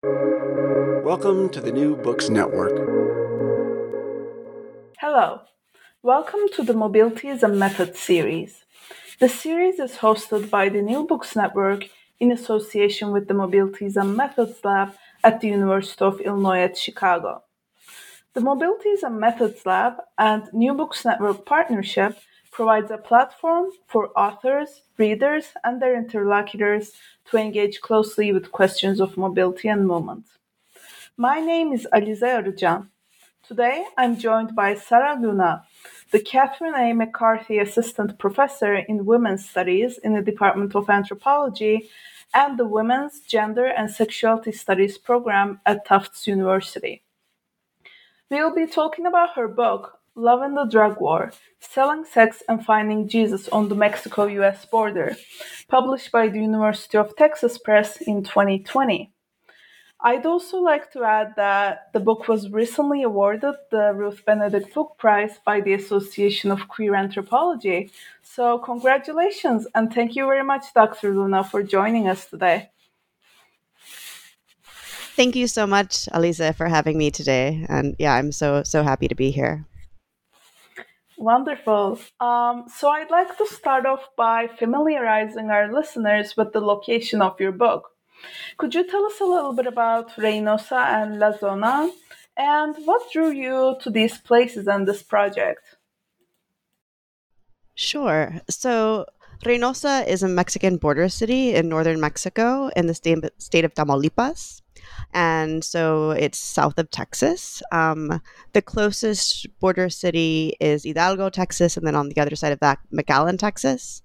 Welcome to the New Books Network. Hello. Welcome to the Mobilities and Methods series. The series is hosted by the New Books Network in association with the Mobilities and Methods Lab at the University of Illinois at Chicago. The Mobilities and Methods Lab and New Books Network partnership provides a platform for authors, readers, and their interlocutors to engage closely with questions of mobility and movement. My name is Alize Arıcan. Today, I'm joined by Sarah Luna, the Kathryn A. McCarthy Assistant Professor in Women's Studies in the Department of Anthropology and the Women's Gender and Sexuality Studies program at Tufts University. We will be talking about her book, Love in the Drug War Selling Sex and Finding Jesus on the Mexico US Border, published by the University of Texas Press in 2020. I'd also like to add that the book was recently awarded the Ruth Benedict Book Prize by the Association of Queer Anthropology. So, congratulations and thank you very much, Dr. Luna, for joining us today. Thank you so much, Alize, for having me today. And yeah, I'm so, so happy to be here. Wonderful. Um, so, I'd like to start off by familiarizing our listeners with the location of your book. Could you tell us a little bit about Reynosa and La Zona and what drew you to these places and this project? Sure. So, Reynosa is a Mexican border city in northern Mexico in the state, state of Tamaulipas. And so it's south of Texas. Um, the closest border city is Hidalgo, Texas, and then on the other side of that, McAllen, Texas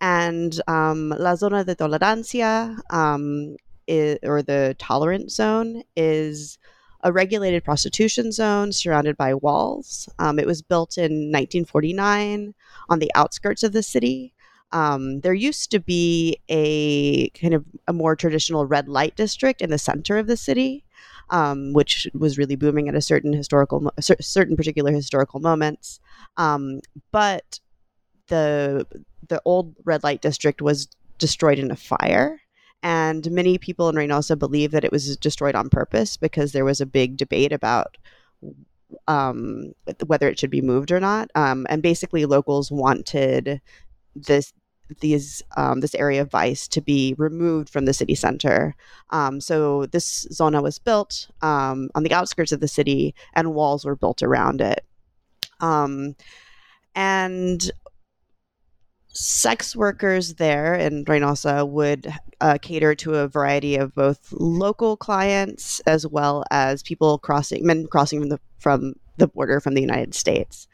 and um, La Zona de Tolerancia, um, is, or the tolerant zone, is a regulated prostitution zone surrounded by walls. Um, it was built in 1949 on the outskirts of the city. Um, there used to be a kind of a more traditional red light district in the center of the city, um, which was really booming at a certain historical, certain particular historical moments. Um, but the the old red light district was destroyed in a fire. And many people in Reynosa believe that it was destroyed on purpose because there was a big debate about um, whether it should be moved or not. Um, and basically, locals wanted this these um, this area of vice to be removed from the city center. Um, so this zona was built um, on the outskirts of the city, and walls were built around it. Um, and sex workers there in Reynosa would uh, cater to a variety of both local clients as well as people crossing, men crossing from the from the border from the United States.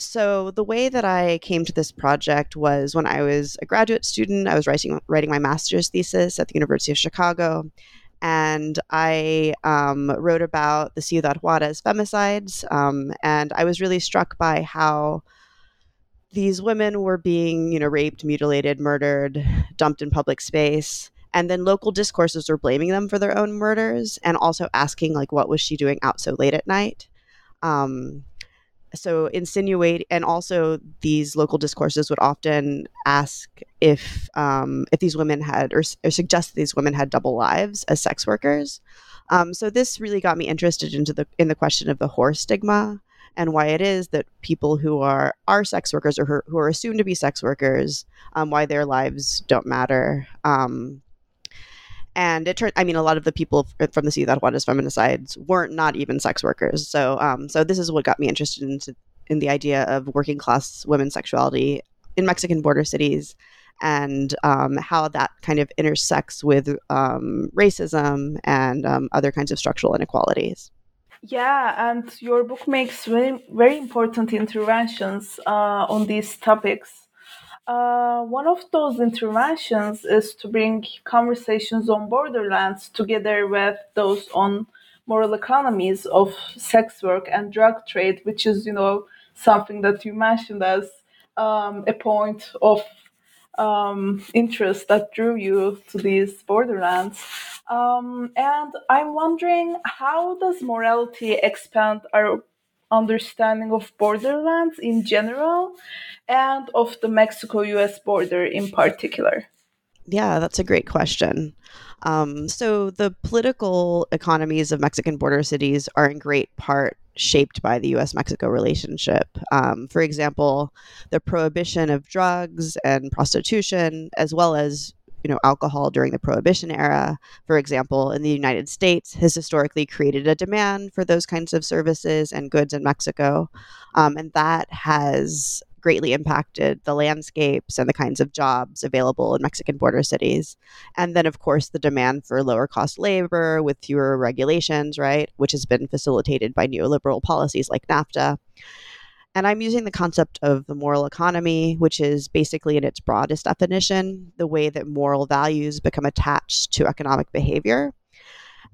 So the way that I came to this project was when I was a graduate student. I was writing writing my master's thesis at the University of Chicago, and I um, wrote about the Ciudad Juarez femicides. Um, and I was really struck by how these women were being, you know, raped, mutilated, murdered, dumped in public space. And then local discourses were blaming them for their own murders and also asking, like, what was she doing out so late at night? Um, so insinuate and also these local discourses would often ask if um, if these women had or, or, suggest these women had double lives as sex workers um, so this really got me interested into the in the question of the whore stigma and why it is that people who are are sex workers or who are assumed to be sex workers, um, why their lives don't matter. Um, and it turned, I mean, a lot of the people from the Ciudad Juarez feminicides weren't not even sex workers. So, um, so this is what got me interested into in the idea of working class women's sexuality in Mexican border cities and um, how that kind of intersects with um, racism and um, other kinds of structural inequalities. Yeah, and your book makes very, very important interventions uh, on these topics. Uh, one of those interventions is to bring conversations on borderlands together with those on moral economies of sex work and drug trade, which is, you know, something that you mentioned as um, a point of um, interest that drew you to these borderlands. Um, and I'm wondering how does morality expand our understanding of borderlands in general and of the Mexico US border in particular? Yeah, that's a great question. Um, so, the political economies of Mexican border cities are in great part shaped by the US Mexico relationship. Um, for example, the prohibition of drugs and prostitution, as well as you know alcohol during the prohibition era for example in the united states has historically created a demand for those kinds of services and goods in mexico um, and that has greatly impacted the landscapes and the kinds of jobs available in Mexican border cities. And then, of course, the demand for lower cost labor with fewer regulations, right, which has been facilitated by neoliberal policies like NAFTA. And I'm using the concept of the moral economy, which is basically, in its broadest definition, the way that moral values become attached to economic behavior.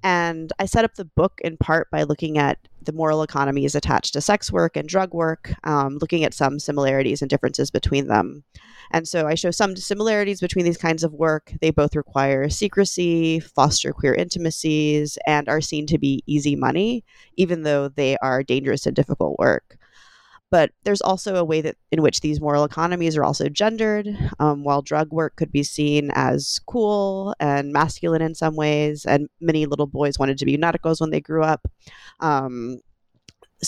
And I set up the book in part by looking at the moral economy is attached to sex work and drug work, um, looking at some similarities and differences between them. And so I show some similarities between these kinds of work. They both require secrecy, foster queer intimacies, and are seen to be easy money, even though they are dangerous and difficult work. But there's also a way that in which these moral economies are also gendered. Um, while drug work could be seen as cool and masculine in some ways, and many little boys wanted to be narcos when they grew up. Um,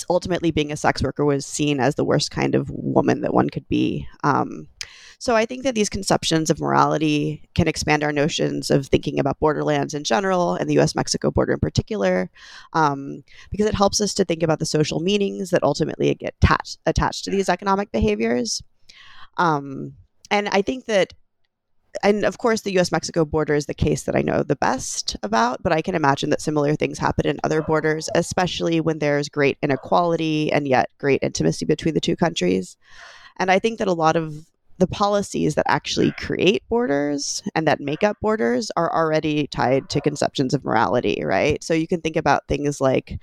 ultimately, being a sex worker was seen as the worst kind of woman that one could be. Um, so I think that these conceptions of morality can expand our notions of thinking about borderlands in general and the US Mexico border in particular, um, because it helps us to think about the social meanings that ultimately get attached, attached to these economic behaviors. Um, and I think that and of course the US Mexico border is the case that I know the best about, but I can imagine that similar things happen in other borders, especially when there's great inequality and yet great intimacy between the two countries. And I think that a lot of the policies that actually create borders and that make up borders are already tied to conceptions of morality, right? So you can think about things like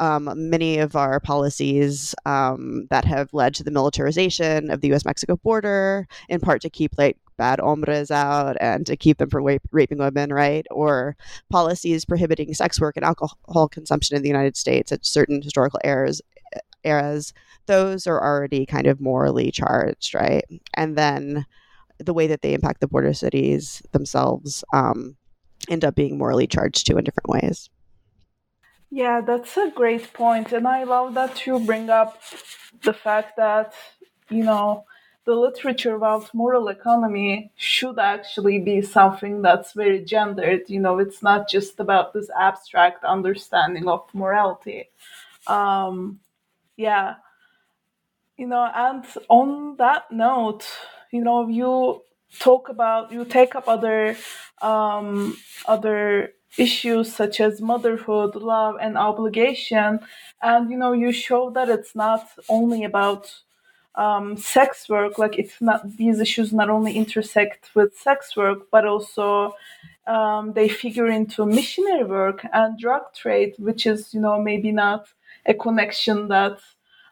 um, many of our policies um, that have led to the militarization of the U.S. Mexico border, in part to keep like bad hombres out and to keep them from rape, raping women, right? Or policies prohibiting sex work and alcohol consumption in the United States at certain historical eras, eras those are already kind of morally charged, right? And then the way that they impact the border cities themselves um, end up being morally charged too in different ways. Yeah, that's a great point. And I love that you bring up the fact that, you know, the literature about moral economy should actually be something that's very gendered. You know, it's not just about this abstract understanding of morality. Um, yeah, you know and on that note you know you talk about you take up other um, other issues such as motherhood love and obligation. And you know you show that it's not only about um, sex work like it's not these issues not only intersect with sex work but also um, they figure into missionary work and drug trade which is you know maybe not a connection that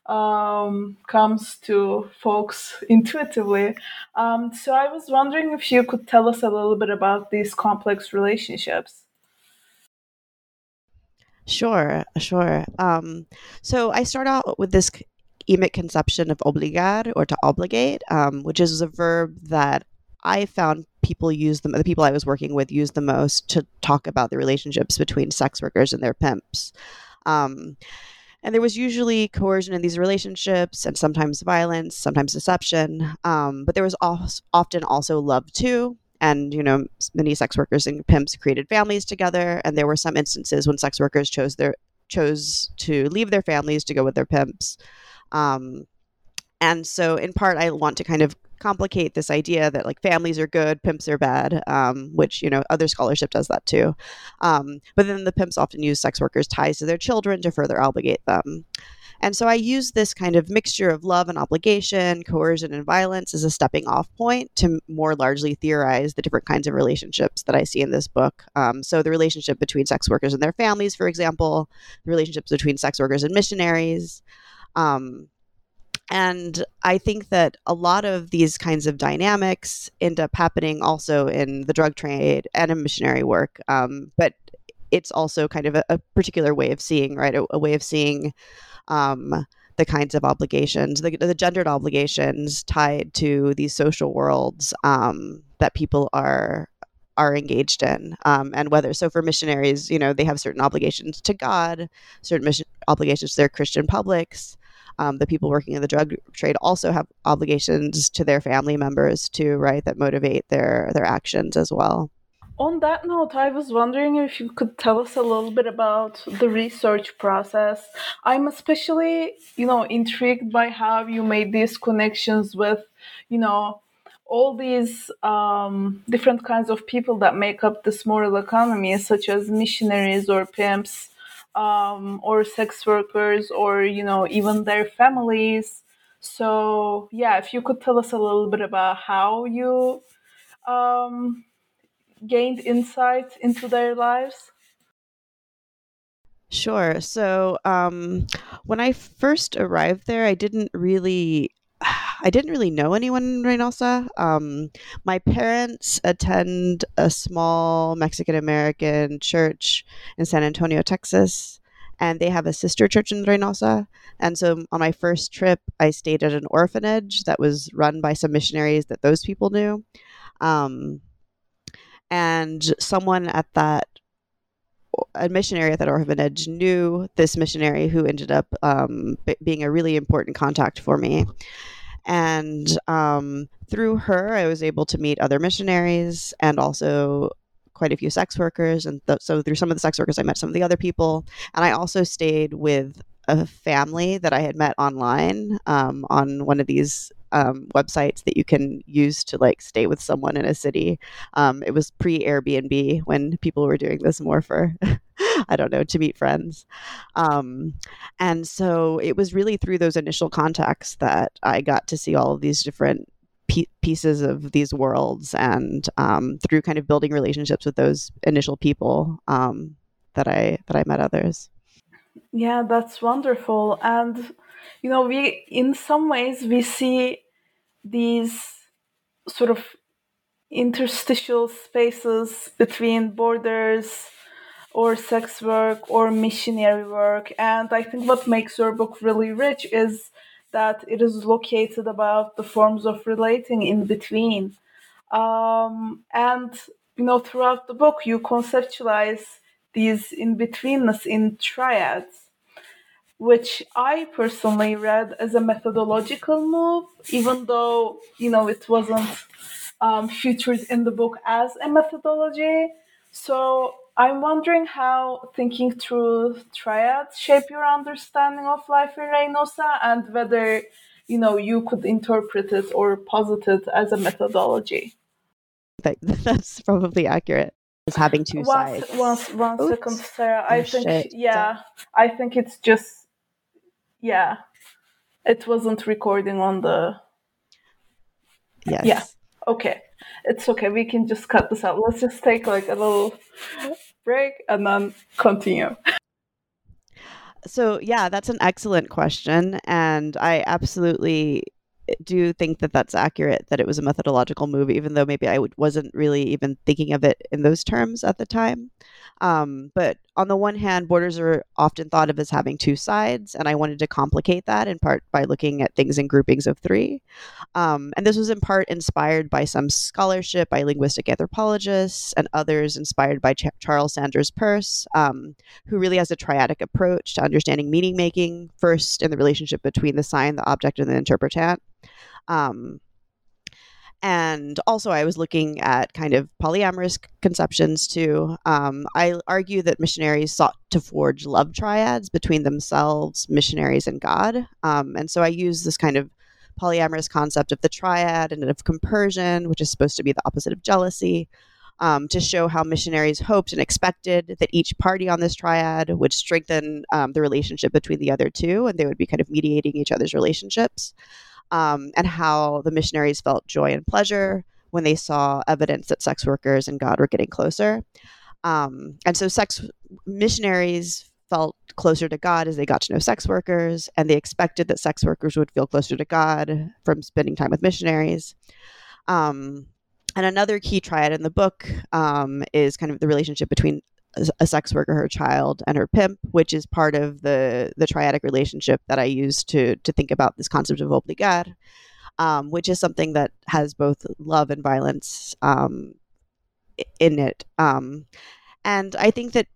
um, comes to folks intuitively. Um, so I was wondering if you could tell us a little bit about these complex relationships. Sure, sure. Um, so I start out with this emic conception of obligar or to obligate, um, which is a verb that I found people use them, the people I was working with use the most to talk about the relationships between sex workers and their pimps. Um, and there was usually coercion in these relationships and sometimes violence sometimes deception. Um, but there was often also love too. And you know many sex workers and pimps created families together. And there were some instances when sex workers chose their chose to leave their families to go with their pimps. Um, and so in part i want to kind of complicate this idea that like families are good, pimps are bad, um, which you know other scholarship does that too. Um, but then the pimps often use sex workers' ties to their children to further obligate them. And so I use this kind of mixture of love and obligation, coercion and violence as a stepping off point to more largely theorize the different kinds of relationships that I see in this book. Um, so the relationship between sex workers and their families, for example, the relationships between sex workers and missionaries. Um, and I think that a lot of these kinds of dynamics end up happening also in the drug trade and in missionary work. Um, but it's also kind of a, a, particular way of seeing, right? A, a way of seeing um, the kinds of obligations, the, the, gendered obligations tied to these social worlds um, that people are are engaged in um, and whether so for missionaries you know they have certain obligations to god certain mission obligations to their christian publics um, the people working in the drug trade also have obligations to their family members too right that motivate their their actions as well on that note, I was wondering if you could tell us a little bit about the research process. I'm especially, you know, intrigued by how you made these connections with, you know, all these um, different kinds of people that make up this moral economy, such as missionaries or pimps, um, or sex workers, or you know, even their families. So, yeah, if you could tell us a little bit about how you um, gained insight into their lives? Sure. So um, when I first arrived there, I didn't really. I didn't really know anyone in Reynosa. Um, my parents attend a small Mexican American church in San Antonio, Texas, and they have a sister church in Reynosa. And so on my first trip, I stayed at an orphanage that was run by some missionaries that those people knew. Um, and someone at that a missionary at that orphanage knew this missionary who ended up um, b- being a really important contact for me. And um, through her, I was able to meet other missionaries and also quite a few sex workers. And th- so through some of the sex workers, I met some of the other people. And I also stayed with a family that I had met online um, on one of these um, websites that you can use to like stay with someone in a city. Um, it was pre Airbnb when people were doing this more for, I don't know, to meet friends. Um, and so it was really through those initial contacts that I got to see all of these different pieces of these worlds and um, through kind of building relationships with those initial people um, that I that I met others. Yeah, that's wonderful. And you know, we in some ways we see these sort of interstitial spaces between borders or sex work or missionary work. And I think what makes your book really rich is that it is located about the forms of relating in between. Um, and, you know, throughout the book, you conceptualize these in betweenness in triads which I personally read as a methodological move, even though you know it wasn't um, featured in the book as a methodology. So I'm wondering how thinking through triads shape your understanding of life in Reynosa, and whether you know you could interpret it or posit it as a methodology. That, that's probably accurate. Is having two one, sides. One, one second, Sarah. Oh, I think shit. yeah, I think it's just yeah, it wasn't recording on the. Yes. Yeah. Okay. It's okay. We can just cut this out. Let's just take like a little break and then continue. So, yeah, that's an excellent question. And I absolutely do think that that's accurate, that it was a methodological move, even though maybe I wasn't really even thinking of it in those terms at the time. Um, but on the one hand, borders are often thought of as having two sides, and I wanted to complicate that in part by looking at things in groupings of three. Um, and this was in part inspired by some scholarship by linguistic anthropologists and others inspired by Ch- Charles Sanders Peirce, um, who really has a triadic approach to understanding meaning making, first in the relationship between the sign, the object, and the interpretant. Um, and also, I was looking at kind of polyamorous conceptions too. Um, I argue that missionaries sought to forge love triads between themselves, missionaries, and God. Um, and so I use this kind of polyamorous concept of the triad and of compersion, which is supposed to be the opposite of jealousy, um, to show how missionaries hoped and expected that each party on this triad would strengthen um, the relationship between the other two, and they would be kind of mediating each other's relationships um, and how the missionaries felt joy and pleasure when they saw evidence that sex workers and God were getting closer. Um, and so, sex missionaries felt closer to God as they got to know sex workers, and they expected that sex workers would feel closer to God from spending time with missionaries. Um, and another key triad in the book um, is kind of the relationship between a sex worker, her child, and her pimp, which is part of the the triadic relationship that I use to to think about this concept of obligar. um, which is something that has both love and violence um, in it. Um, and I think that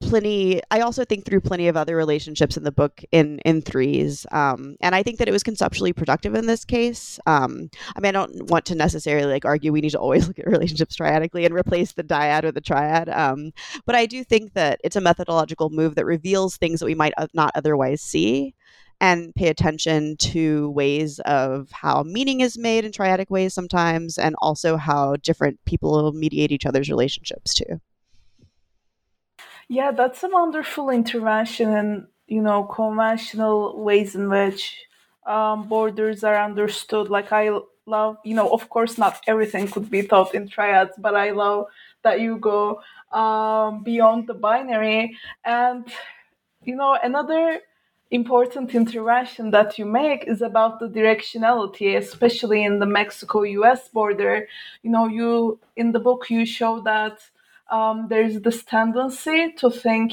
plenty i also think through plenty of other relationships in the book in in threes. Um, and i think that it was conceptually productive in this case. Um, i mean i don't want to necessarily like argue we need to always look at relationships triadically and replace the dyad or the triad. Um, but i do think that it's a methodological move that reveals things that we might not otherwise see and pay attention to ways of how meaning is made in triadic ways sometimes and also how different people mediate each other's relationships too yeah, that's a wonderful intervention in you know conventional ways in which um, borders are understood. Like I love, you know, of course, not everything could be taught in triads, but I love that you go um, beyond the binary. And you know, another important intervention that you make is about the directionality, especially in the Mexico-U.S. border. You know, you in the book you show that um, there's this tendency to think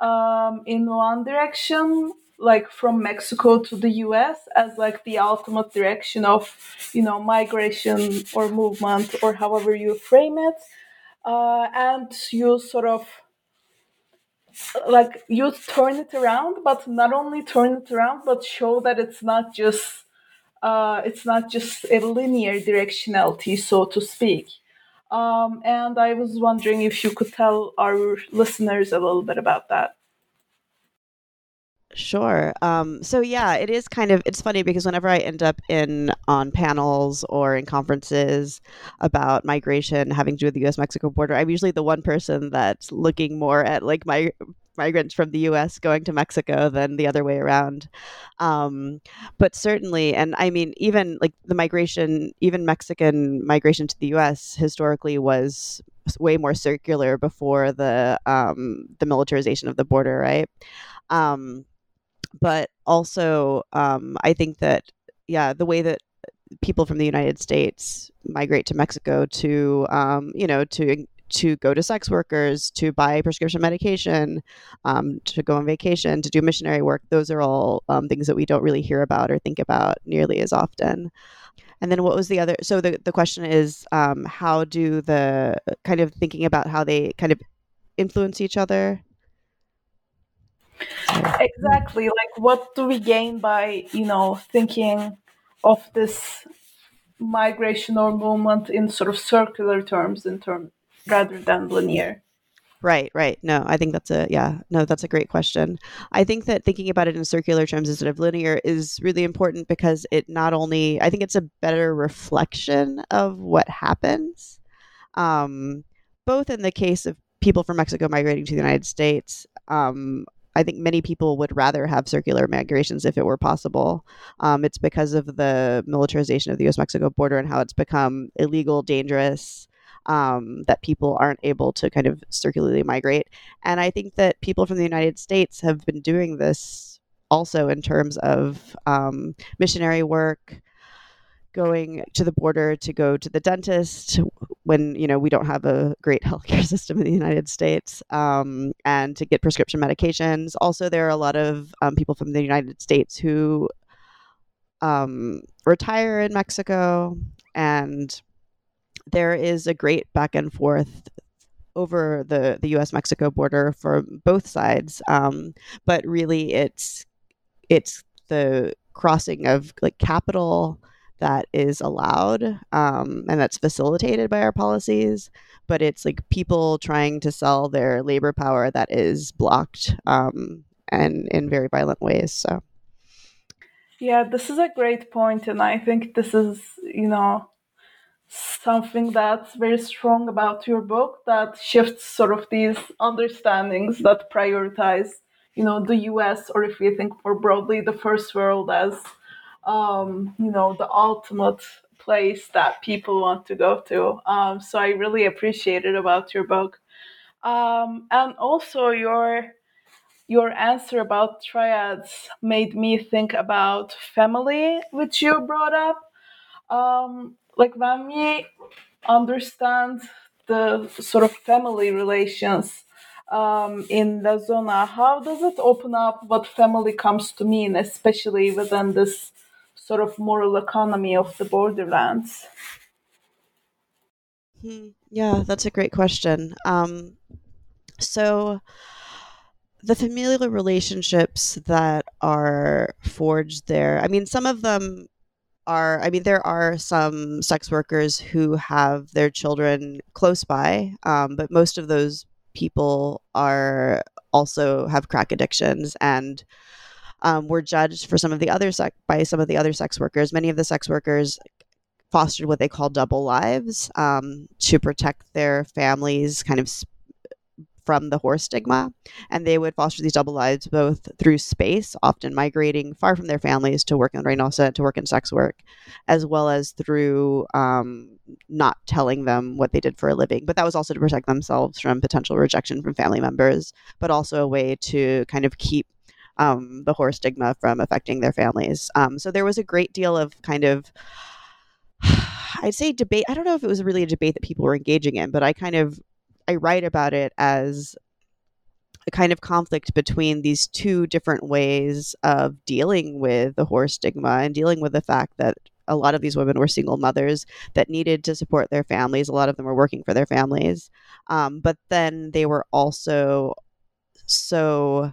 um, in one direction like from mexico to the us as like the ultimate direction of you know migration or movement or however you frame it. Uh, and you sort of like you turn it around but not only turn it around but show that it's not just uh, it's not just a linear directionality so to speak um, and I was wondering if you could tell our listeners a little bit about that. Sure. Um, so yeah, it is kind of it's funny because whenever I end up in on panels or in conferences about migration having to do with the U.S. Mexico border, I'm usually the one person that's looking more at like my migrants from the U.S. going to Mexico than the other way around. Um, but certainly, and I mean, even like the migration, even Mexican migration to the U.S. historically was way more circular before the um, the militarization of the border, right? Um, but also, um, I think that yeah, the way that people from the United States migrate to Mexico to, um, you know, to to go to sex workers, to buy prescription medication, um, to go on vacation, to do missionary work. Those are all um, things that we don't really hear about or think about nearly as often. And then what was the other? So the, the question is um, how do the kind of thinking about how they kind of influence each other? Exactly. Like, what do we gain by, you know, thinking of this migration or movement in sort of circular terms in terms rather than linear. Right, right. No, I think that's a yeah, no, that's a great question. I think that thinking about it in circular terms instead of linear is really important because it not only I think it's a better reflection of what happens, um, both in the case of people from Mexico migrating to the United States. Um, I think many people would rather have circular migrations if it were possible. Um, it's because of the militarization of the U.S. Mexico border and how it's become illegal, dangerous, um, that people aren't able to kind of circularly migrate. And I think that people from the United States have been doing this also in terms of um, missionary work, going to the border to go to the dentist when you know we don't have a great healthcare system in the United States, um, and to get prescription medications. Also, there are a lot of um, people from the United States who um, retire in Mexico and there is a great back and forth over the the U.S. Mexico border for both sides, um, but really it's it's the crossing of like capital that is allowed um, and that's facilitated by our policies but it's like people trying to sell their labor power that is blocked um, and in very violent ways so yeah this is a great point and i think this is you know something that's very strong about your book that shifts sort of these understandings that prioritize you know the us or if we think more broadly the first world as um, you know the ultimate place that people want to go to. Um, so i really appreciate it about your book. Um, and also your your answer about triads made me think about family which you brought up. Um, like when we understand the sort of family relations um, in the zona, how does it open up what family comes to mean, especially within this sort of moral economy of the borderlands? Hmm, yeah, that's a great question. Um, so, the familial relationships that are forged there, I mean, some of them are, I mean, there are some sex workers who have their children close by, um, but most of those people are also have crack addictions and um, were judged for some of the other sex by some of the other sex workers. Many of the sex workers fostered what they call double lives um, to protect their families kind of from the whore stigma. And they would foster these double lives both through space, often migrating far from their families to work in Reynosa, to work in sex work, as well as through um, not telling them what they did for a living. But that was also to protect themselves from potential rejection from family members, but also a way to kind of keep um, the whore stigma from affecting their families. Um, so there was a great deal of kind of I'd say debate. I don't know if it was really a debate that people were engaging in, but I kind of I write about it as a kind of conflict between these two different ways of dealing with the whore stigma and dealing with the fact that a lot of these women were single mothers that needed to support their families. A lot of them were working for their families, um, but then they were also so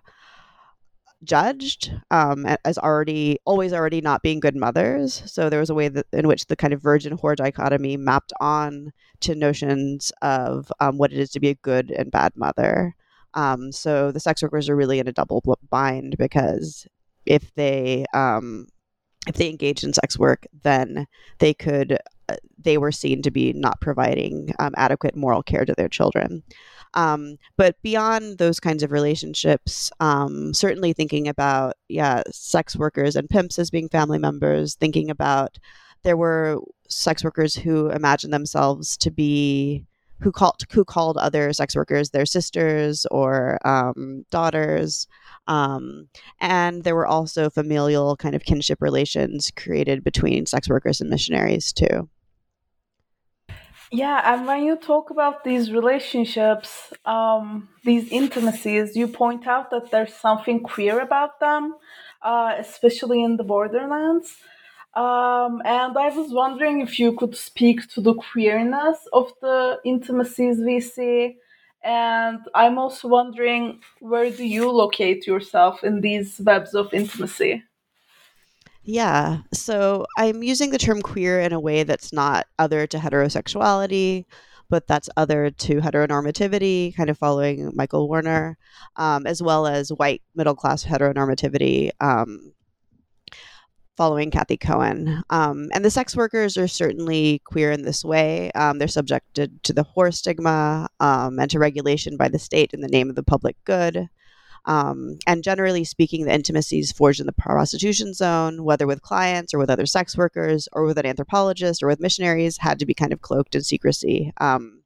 judged um, as already always already not being good mothers. So there was a way that in which the kind of virgin whore dichotomy mapped on to notions of um, what it is to be a good and bad mother. Um, so the sex workers are really in a double bind because if they um, if they engaged in sex work, then they could uh, they were seen to be not providing um, adequate moral care to their children. Um, but beyond those kinds of relationships, um, certainly thinking about yeah, sex workers and pimps as being family members, thinking about there were sex workers who imagined themselves to be who called who called other sex workers their sisters or um, daughters, um, and there were also familial kind of kinship relations created between sex workers and missionaries too. Yeah, and when you talk about these relationships, um, these intimacies, you point out that there's something queer about them, uh, especially in the borderlands. Um, and I was wondering if you could speak to the queerness of the intimacies we see. And I'm also wondering where do you locate yourself in these webs of intimacy? Yeah. So I'm using the term queer in a way that's not other to heterosexuality, but that's other to heteronormativity, kind of following Michael Warner, um, as well as white middle class heteronormativity, um, following Cathy Cohen. Um, and the sex workers are certainly queer in this way. Um, they're subjected to the whore stigma um, and to regulation by the state in the name of the public good. Um, and generally speaking, the intimacies forged in the prostitution zone, whether with clients or with other sex workers or with an anthropologist or with missionaries, had to be kind of cloaked in secrecy. Um,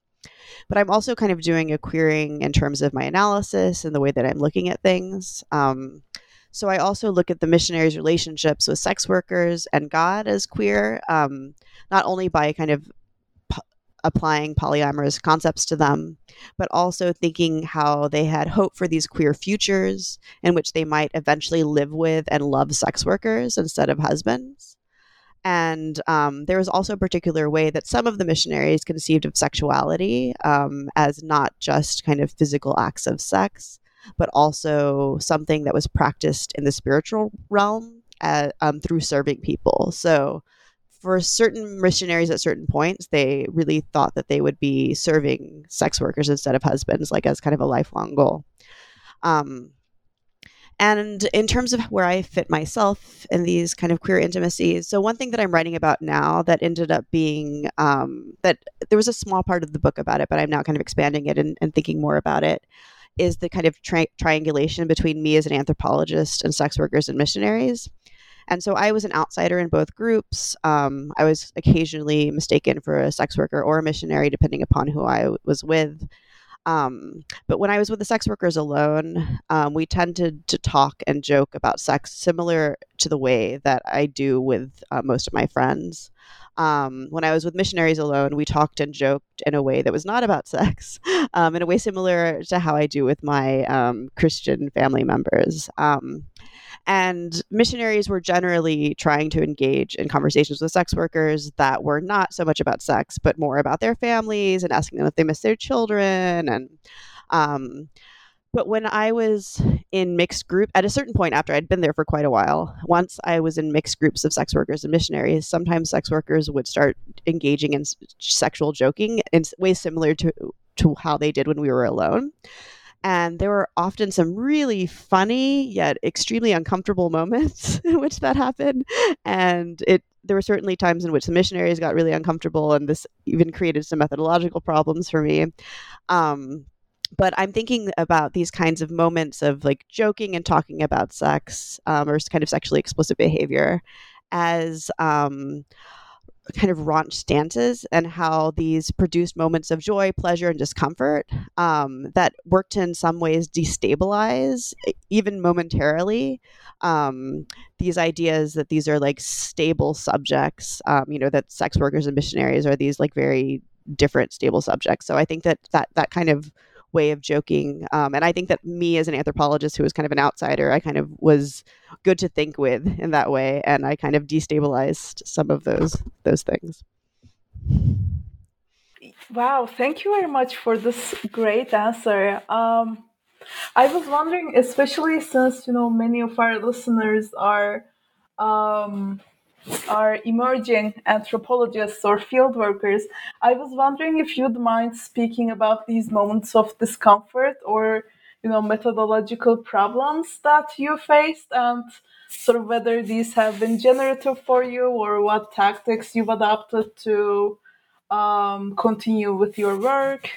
but I'm also kind of doing a queering in terms of my analysis and the way that I'm looking at things. Um, so I also look at the missionaries' relationships with sex workers and God as queer, um, not only by kind of applying polyamorous concepts to them, but also thinking how they had hope for these queer futures in which they might eventually live with and love sex workers instead of husbands. And um, there was also a particular way that some of the missionaries conceived of sexuality um, as not just kind of physical acts of sex, but also something that was practiced in the spiritual realm uh, um, through serving people. So for certain missionaries at certain points, they really thought that they would be serving sex workers instead of husbands, like as kind of a lifelong goal. Um, and in terms of where I fit myself in these kind of queer intimacies, so one thing that I'm writing about now that ended up being um, that there was a small part of the book about it, but I'm now kind of expanding it and, and thinking more about it is the kind of tri- triangulation between me as an anthropologist and sex workers and missionaries. And so I was an outsider in both groups. Um, I was occasionally mistaken for a sex worker or a missionary, depending upon who I was with. Um, but when I was with the sex workers alone, um, we tended to talk and joke about sex similar to the way that I do with uh, most of my friends. Um, when I was with missionaries alone, we talked and joked in a way that was not about sex, um, in a way similar to how I do with my um, Christian family members. And missionaries were generally trying to engage in conversations with sex workers that were not so much about sex, but more about their families and asking them if they miss their children. And, um, but when I was in mixed group, at a certain point after I'd been there for quite a while, once I was in mixed groups of sex workers and missionaries, sometimes sex workers would start engaging in sexual joking in ways similar to to how they did when we were alone. And there were often some really funny yet extremely uncomfortable moments in which that happened. And it there were certainly times in which the missionaries got really uncomfortable, and this even created some methodological problems for me. Um, but I'm thinking about these kinds of moments of like joking and talking about sex um, or kind of sexually explicit behavior as um, kind of raunch stances and how these produced moments of joy, pleasure, and discomfort um, that worked in some ways destabilize, even momentarily, um, these ideas that these are like stable subjects, um, you know, that sex workers and missionaries are these like very different stable subjects. So I think that that that kind of way of joking. Um, and I think that me as an anthropologist who was kind of an outsider, I kind of was good to think with in that way, and I kind of destabilized some of those those things. Wow, thank you very much for this great answer. Um, I was wondering, especially since you know many of our listeners are um, are emerging anthropologists or field workers. I was wondering if you'd mind speaking about these moments of discomfort or you know methodological problems that you faced and sort of whether these have been generative for you or what tactics you've adopted to um, continue with your work.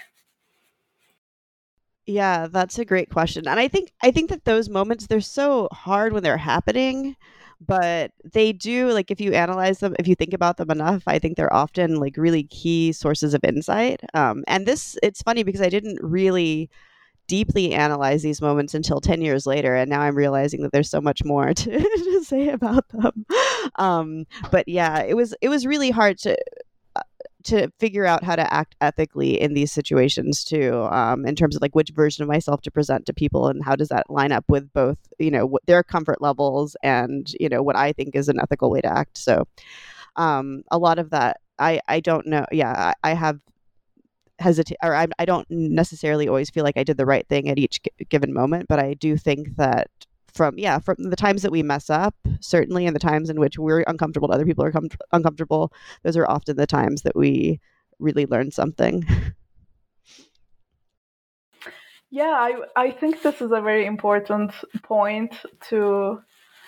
Yeah that's a great question. And i think i think that those moments they're so hard when they're happening but they do like if you analyze them if you think about them enough i think they're often like really key sources of insight um, and this it's funny because i didn't really deeply analyze these moments until 10 years later and now i'm realizing that there's so much more to, to say about them. Um, but yeah it was it was really hard to to figure out how to act ethically in these situations too um, in terms of like which version of myself to present to people and how does that line up with both you know their comfort levels and you know what i think is an ethical way to act. So um, a lot of that i i don't know yeah i, I have hesitate or I, I don't necessarily always feel like i did the right thing at each g- given moment but i do think that from yeah from the times that we mess up certainly and the times in which we're uncomfortable and other people are com- uncomfortable those are often the times that we really learn something. Yeah i i think this is a very important point to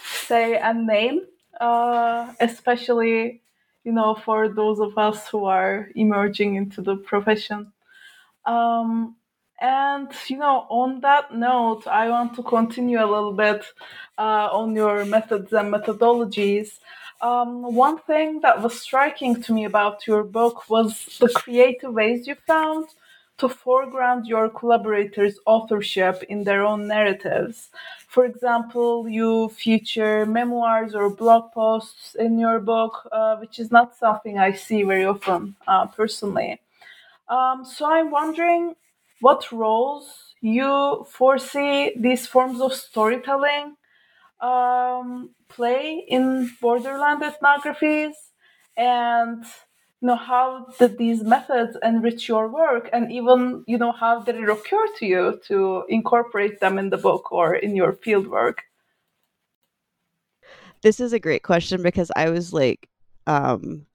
say and name uh, especially you know for those of us who are emerging into the profession. Um, and you know, on that note, I want to continue a little bit uh, on your methods and methodologies. Um, one thing that was striking to me about your book was the creative ways you found to foreground your collaborators' authorship in their own narratives. For example, you feature memoirs or blog posts in your book, uh, which is not something I see very often uh, personally. Um, so I'm wondering what roles you foresee these forms of storytelling um, play in borderland ethnographies and you know how did these methods enrich your work and even you know how did it occur to you to incorporate them in the book or in your field work? This is a great question because i was like um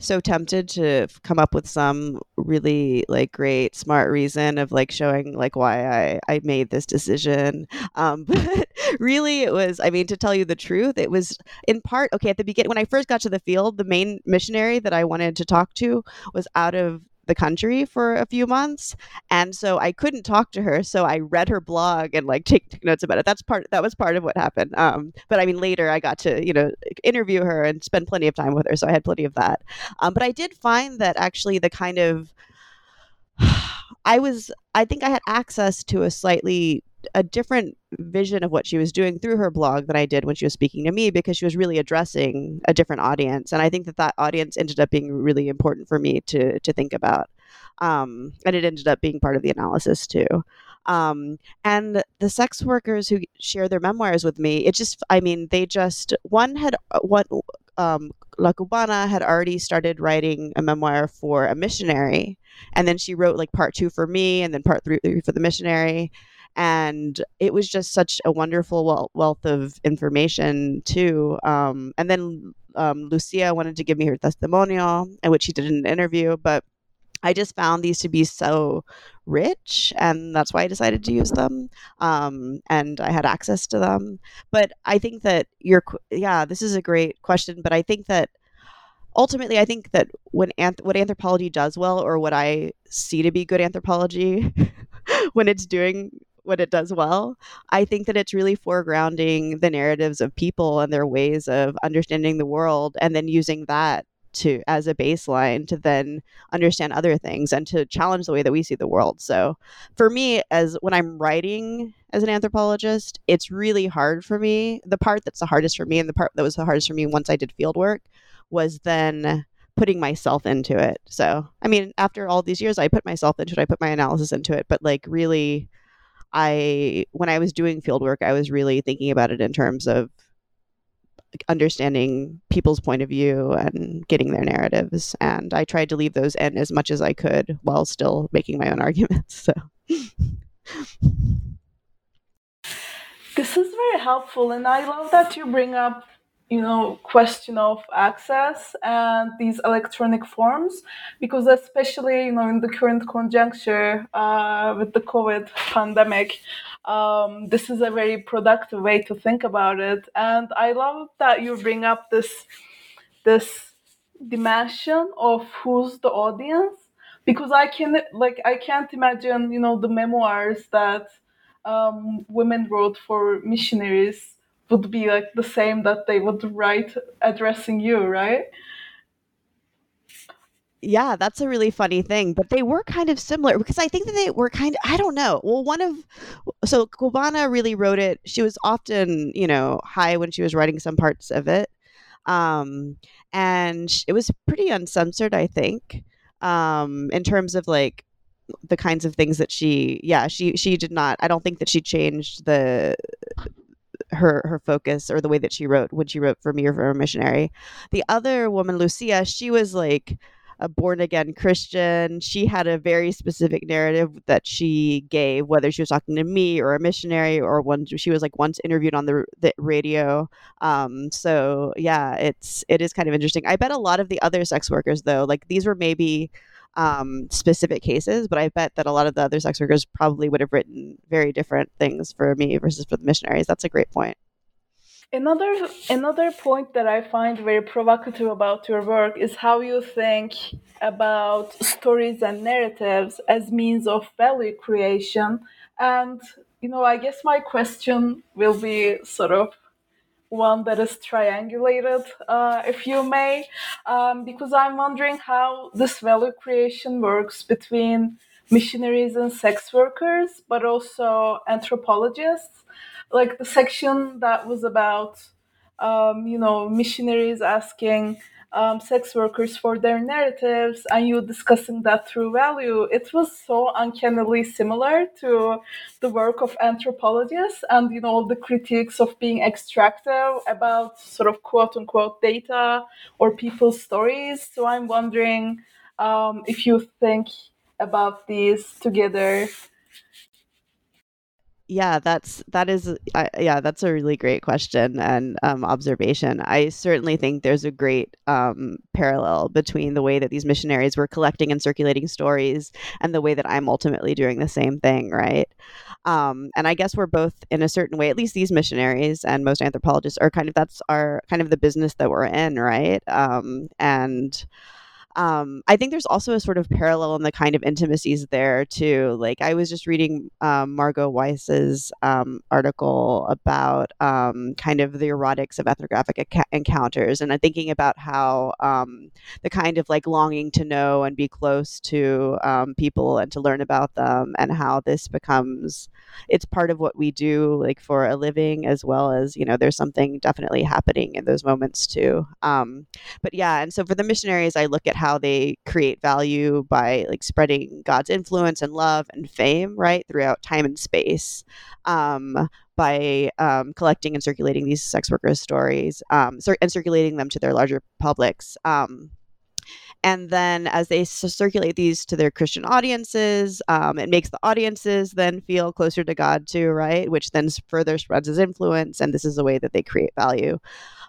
so tempted to come up with some really like great smart reason of like showing like why I I made this decision. Um, but really, it was I mean to tell you the truth, it was in part okay at the beginning when I first got to the field. The main missionary that I wanted to talk to was out of the country for a few months and so i couldn't talk to her so i read her blog and like take, take notes about it. That's part that was part of what happened um, but i mean later i got to you know interview her and spend plenty of time with her so i had plenty of that um, but i did find that actually the kind of i was i think i had access to a slightly a different vision of what she was doing through her blog than I did when she was speaking to me because she was really addressing a different audience, and I think that that audience ended up being really important for me to to think about, um, and it ended up being part of the analysis too. Um, and the sex workers who share their memoirs with me, it just, I mean, they just, one had, one, um, La Cubana had already started writing a memoir for a missionary. And then she wrote like part two for me and then part three for the missionary. And it was just such a wonderful wealth of information, too. Um, and then um, Lucia wanted to give me her testimonial, in which she did an interview. But I just found these to be so rich, and that's why I decided to use them. Um, and I had access to them. But I think that you're, yeah, this is a great question. But I think that ultimately, I think that when anth- what anthropology does well, or what I see to be good anthropology, when it's doing what it does well, I think that it's really foregrounding the narratives of people and their ways of understanding the world, and then using that to as a baseline to then understand other things and to challenge the way that we see the world. So for me as when I'm writing as an anthropologist, it's really hard for me. The part that's the hardest for me and the part that was the hardest for me once I did field work was then putting myself into it. So, I mean, after all these years I put myself into it, I put my analysis into it, but like really I when I was doing field work, I was really thinking about it in terms of understanding people's point of view and getting their narratives. And I tried to leave those in as much as I could while still making my own arguments. So. This is very helpful, and I love that you bring up you know question of access and these electronic forms because especially you know in the current conjuncture uh, with the covid pandemic um, this is a very productive way to think about it. And i love that you bring up this this dimension of who's the audience because i can like i can't imagine you know the memoirs that um, women wrote for missionaries would be like the same that they would write addressing you, right? Yeah, that's a really funny thing, but they were kind of similar because I think that they were kind of I don't know. Well, one of so Cubana really wrote it. She was often, you know, high when she was writing some parts of it. Um and it was pretty uncensored, I think. Um in terms of like the kinds of things that she yeah, she she did not I don't think that she changed the her her focus or the way that she wrote when she wrote for me or for a missionary. The other woman, Lucia, she was like a born again Christian. She had a very specific narrative that she gave, whether she was talking to me or a missionary or when she was like once interviewed on the, the radio. Um, so yeah, it's it is kind of interesting. I bet a lot of the other sex workers though, like these were maybe um, specific cases, but I bet that a lot of the other sex workers probably would have written very different things for me versus for the missionaries. That's a great point. Another another point that I find very provocative about your work is how you think about stories and narratives as means of value creation. And you know, I guess my question will be sort of one that is triangulated, uh, if you may, um, because I'm wondering how this value creation works between missionaries and sex workers, but also anthropologists. Like the section that was about, um, you know, missionaries asking um, sex workers for their narratives and you discussing that through value, it was so uncannily similar to the work of anthropologists and you know the critiques of being extractive about sort of quote unquote data or people's stories. So I'm wondering um, if you think about these together yeah that's that is uh, yeah that's a really great question and um, observation. I certainly think there's a great um, parallel between the way that these missionaries were collecting and circulating stories and the way that i'm ultimately doing the same thing right? Um, and i guess we're both in a certain way at least these missionaries and most anthropologists are kind of that's our kind of the business that we're in right? Um, and um, I think there's also a sort of parallel in the kind of intimacies there too. Like I was just reading um, Margot Weiss's um, article about um, kind of the erotics of ethnographic ac- encounters, and I'm thinking about how um, the kind of like longing to know and be close to um, people and to learn about them, and how this becomes it's part of what we do like for a living as well as you know there's something definitely happening in those moments too. but yeah, and so for the missionaries, I look at how they create value by like spreading God's influence and love and fame, right, throughout time and space. Um, by um, collecting and circulating these sex workers' stories um, cir- and circulating them to their larger publics. Um, and then as they circulate these to their Christian audiences, um, it makes the audiences then feel closer to God too, right? Which then further spreads his influence. And this is a way that they create value.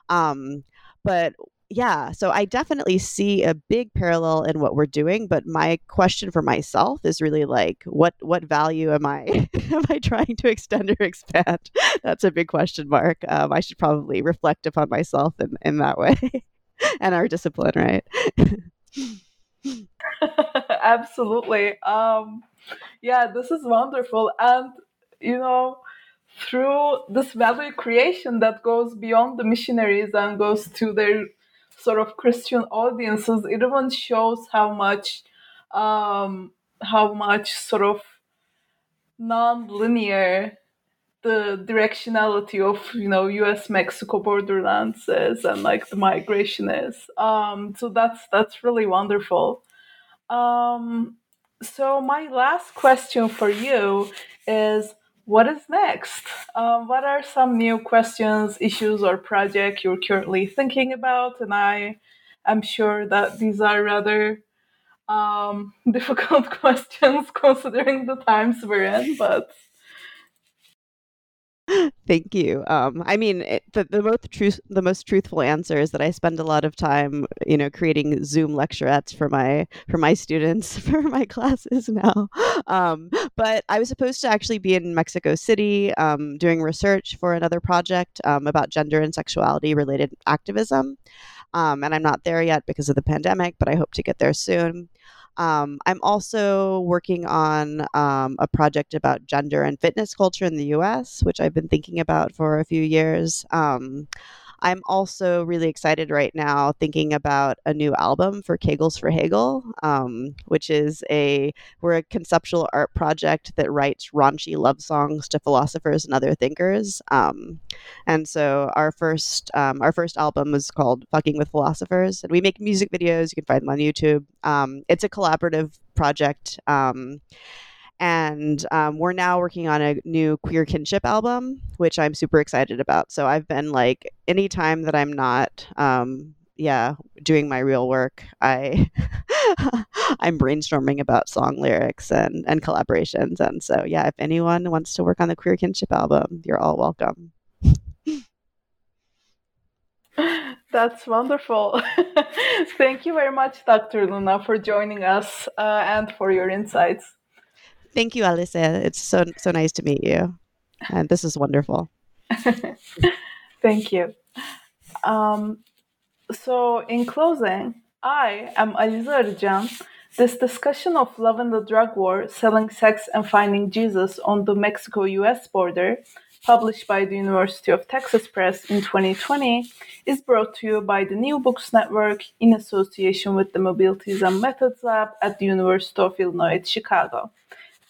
Um, but yeah, so I definitely see a big parallel in what we're doing, but my question for myself is really like what what value am I am I trying to extend or expand? That's a big question mark. Um, I should probably reflect upon myself in, in that way and our discipline, right? Absolutely. Um, yeah, this is wonderful. And, you know, through this value creation that goes beyond the missionaries and goes to their sort of Christian audiences, it even shows how much, um, how much sort of non-linear the directionality of you know U.S. Mexico borderlands is and like the migration is. Um, so that's that's really wonderful. Um, so my last question for you is what is next? Um, what are some new questions, issues, or projects you're currently thinking about? And I am sure that these are rather um, difficult questions considering the times we're in, but Thank you. Um, I mean, it, the, the most truth, the most truthful answer is that I spend a lot of time, you know, creating Zoom lecturettes for my for my students for my classes now. Um, but I was supposed to actually be in Mexico City um, doing research for another project um, about gender and sexuality related activism, um, and I'm not there yet because of the pandemic. But I hope to get there soon. Um, I'm also working on um, a project about gender and fitness culture in the US, which I've been thinking about for a few years. Um, I'm also really excited right now thinking about a new album for Kegels for Hegel, um, which is a we're a conceptual art project that writes raunchy love songs to philosophers and other thinkers. Um, and so our first um, our first album was called "Fucking with Philosophers," and we make music videos. You can find them on YouTube. Um, it's a collaborative project. And um, we're now working on a new queer kinship album which i'm super excited about so i've been like anytime that i'm not um, yeah doing my real work i i'm brainstorming about song lyrics and and collaborations and so yeah if anyone wants to work on the queer kinship album you're all welcome That's wonderful. Thank you very much, Dr. Luna, for joining us uh, and for your insights. Thank you, Alice. It's so so nice to meet you, and this is wonderful. Thank you. Um, so, in closing, I am Aliza Arjan. This discussion of love and the drug war, selling sex and finding Jesus on the Mexico US border, published by the University of Texas Press in 2020, is brought to you by the New Books Network in association with the Mobilities and Methods Lab at the University of Illinois at Chicago.